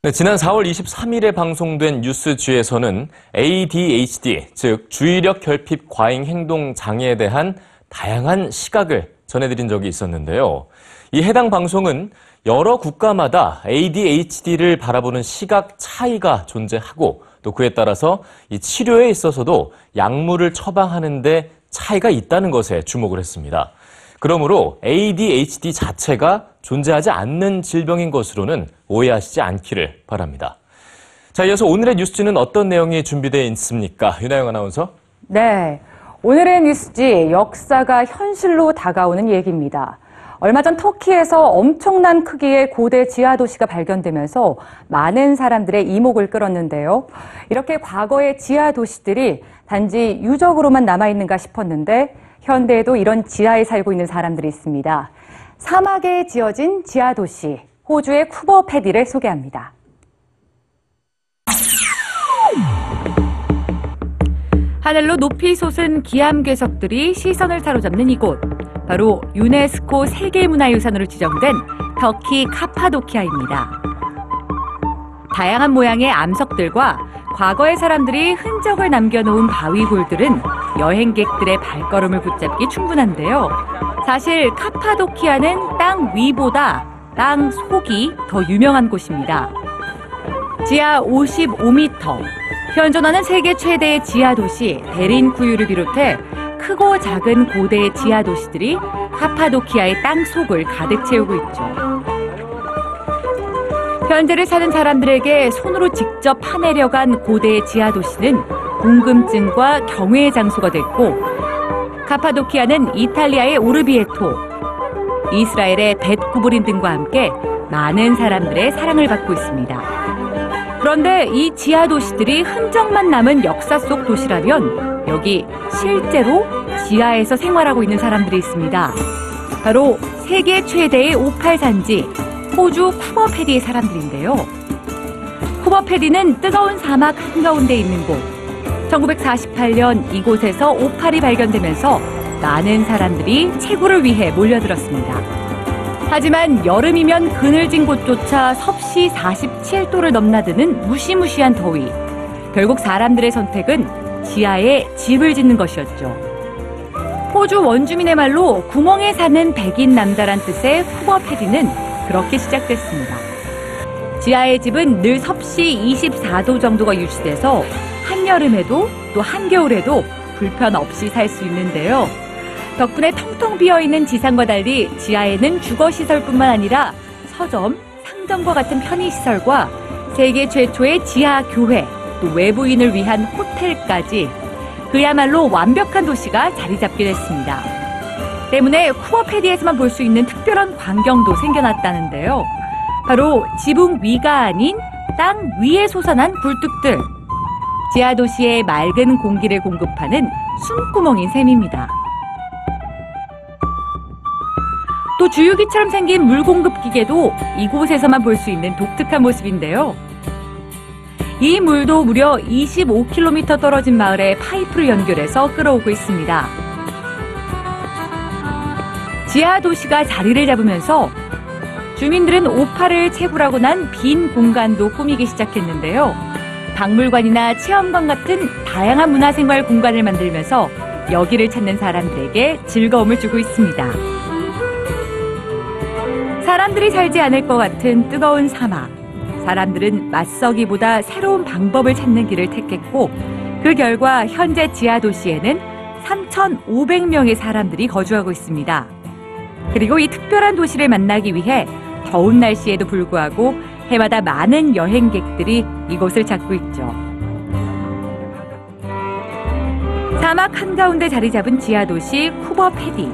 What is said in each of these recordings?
네, 지난 4월 23일에 방송된 뉴스G에서는 ADHD, 즉 주의력 결핍 과잉 행동 장애에 대한 다양한 시각을 전해드린 적이 있었는데요. 이 해당 방송은 여러 국가마다 ADHD를 바라보는 시각 차이가 존재하고 또 그에 따라서 이 치료에 있어서도 약물을 처방하는데 차이가 있다는 것에 주목을 했습니다. 그러므로 ADHD 자체가 존재하지 않는 질병인 것으로는 오해하시지 않기를 바랍니다. 자, 이어서 오늘의 뉴스지는 어떤 내용이 준비되어 있습니까? 윤아영 아나운서. 네. 오늘의 뉴스지 역사가 현실로 다가오는 얘기입니다. 얼마 전 터키에서 엄청난 크기의 고대 지하 도시가 발견되면서 많은 사람들의 이목을 끌었는데요. 이렇게 과거의 지하 도시들이 단지 유적으로만 남아 있는가 싶었는데 현대에도 이런 지하에 살고 있는 사람들이 있습니다. 사막에 지어진 지하 도시, 호주의 쿠버 패디를 소개합니다. 하늘로 높이 솟은 기암괴석들이 시선을 사로잡는 이곳. 바로 유네스코 세계문화유산으로 지정된 터키 카파도키아입니다. 다양한 모양의 암석들과 과거의 사람들이 흔적을 남겨놓은 바위골들은 여행객들의 발걸음을 붙잡기 충분한데요. 사실 카파도키아는 땅 위보다 땅 속이 더 유명한 곳입니다. 지하 55m, 현존하는 세계 최대의 지하 도시 데린쿠유를 비롯해 크고 작은 고대 지하 도시들이 카파도키아의 땅 속을 가득 채우고 있죠. 현재를 사는 사람들에게 손으로 직접 파내려간 고대 지하 도시는 궁금증과 경외의 장소가 됐고 카파도키아는 이탈리아의 오르비에토, 이스라엘의 벳구브린 등과 함께 많은 사람들의 사랑을 받고 있습니다. 그런데 이 지하 도시들이 흔적만 남은 역사 속 도시라면 여기 실제로 지하에서 생활하고 있는 사람들이 있습니다. 바로 세계 최대의 오팔 산지 호주 쿠버패디의 사람들인데요. 쿠버패디는 뜨거운 사막 한가운데 있는 곳. 1948년 이곳에서 오팔이 발견되면서 많은 사람들이 채굴을 위해 몰려들었습니다. 하지만 여름이면 그늘진 곳조차 섭씨 47도를 넘나드는 무시무시한 더위. 결국 사람들의 선택은 지하에 집을 짓는 것이었죠. 호주 원주민의 말로 구멍에 사는 백인 남자란 뜻의 후버 패디는 그렇게 시작됐습니다. 지하의 집은 늘 섭씨 24도 정도가 유지돼서 한여름에도 또 한겨울에도 불편 없이 살 수 있는데요. 덕분에 텅텅 비어있는 지상과 달리 지하에는 주거시설뿐만 아니라 서점, 상점과 같은 편의시설과 세계 최초의 지하 교회, 또 외부인을 위한 호텔까지 그야말로 완벽한 도시가 자리 잡게 됐습니다. 때문에 쿠버패디에서만 볼 수 있는 특별한 광경도 생겨났다는데요. 바로 지붕 위가 아닌 땅 위에 솟아난 굴뚝들. 지하 도시의 맑은 공기를 공급하는 숨구멍인 셈입니다. 또 주유기처럼 생긴 물 공급 기계도 이곳에서만 볼 수 있는 독특한 모습인데요. 이 물도 무려 25km 떨어진 마을에 파이프를 연결해서 끌어오고 있습니다. 지하 도시가 자리를 잡으면서 주민들은 오파를 채굴하고 난 빈 공간도 꾸미기 시작했는데요. 박물관이나 체험관 같은 다양한 문화생활 공간을 만들면서 여기를 찾는 사람들에게 즐거움을 주고 있습니다. 사람들이 살지 않을 것 같은 뜨거운 사막. 사람들은 맞서기보다 새로운 방법을 찾는 길을 택했고 그 결과 현재 지하 도시에는 3,500명의 사람들이 거주하고 있습니다. 그리고 이 특별한 도시를 만나기 위해 더운 날씨에도 불구하고 해마다 많은 여행객들이 이곳을 찾고 있죠. 사막 한가운데 자리 잡은 지하 도시 쿠버 패디.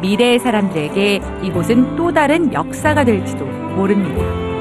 미래의 사람들에게 이곳은 또 다른 역사가 될지도 모릅니다.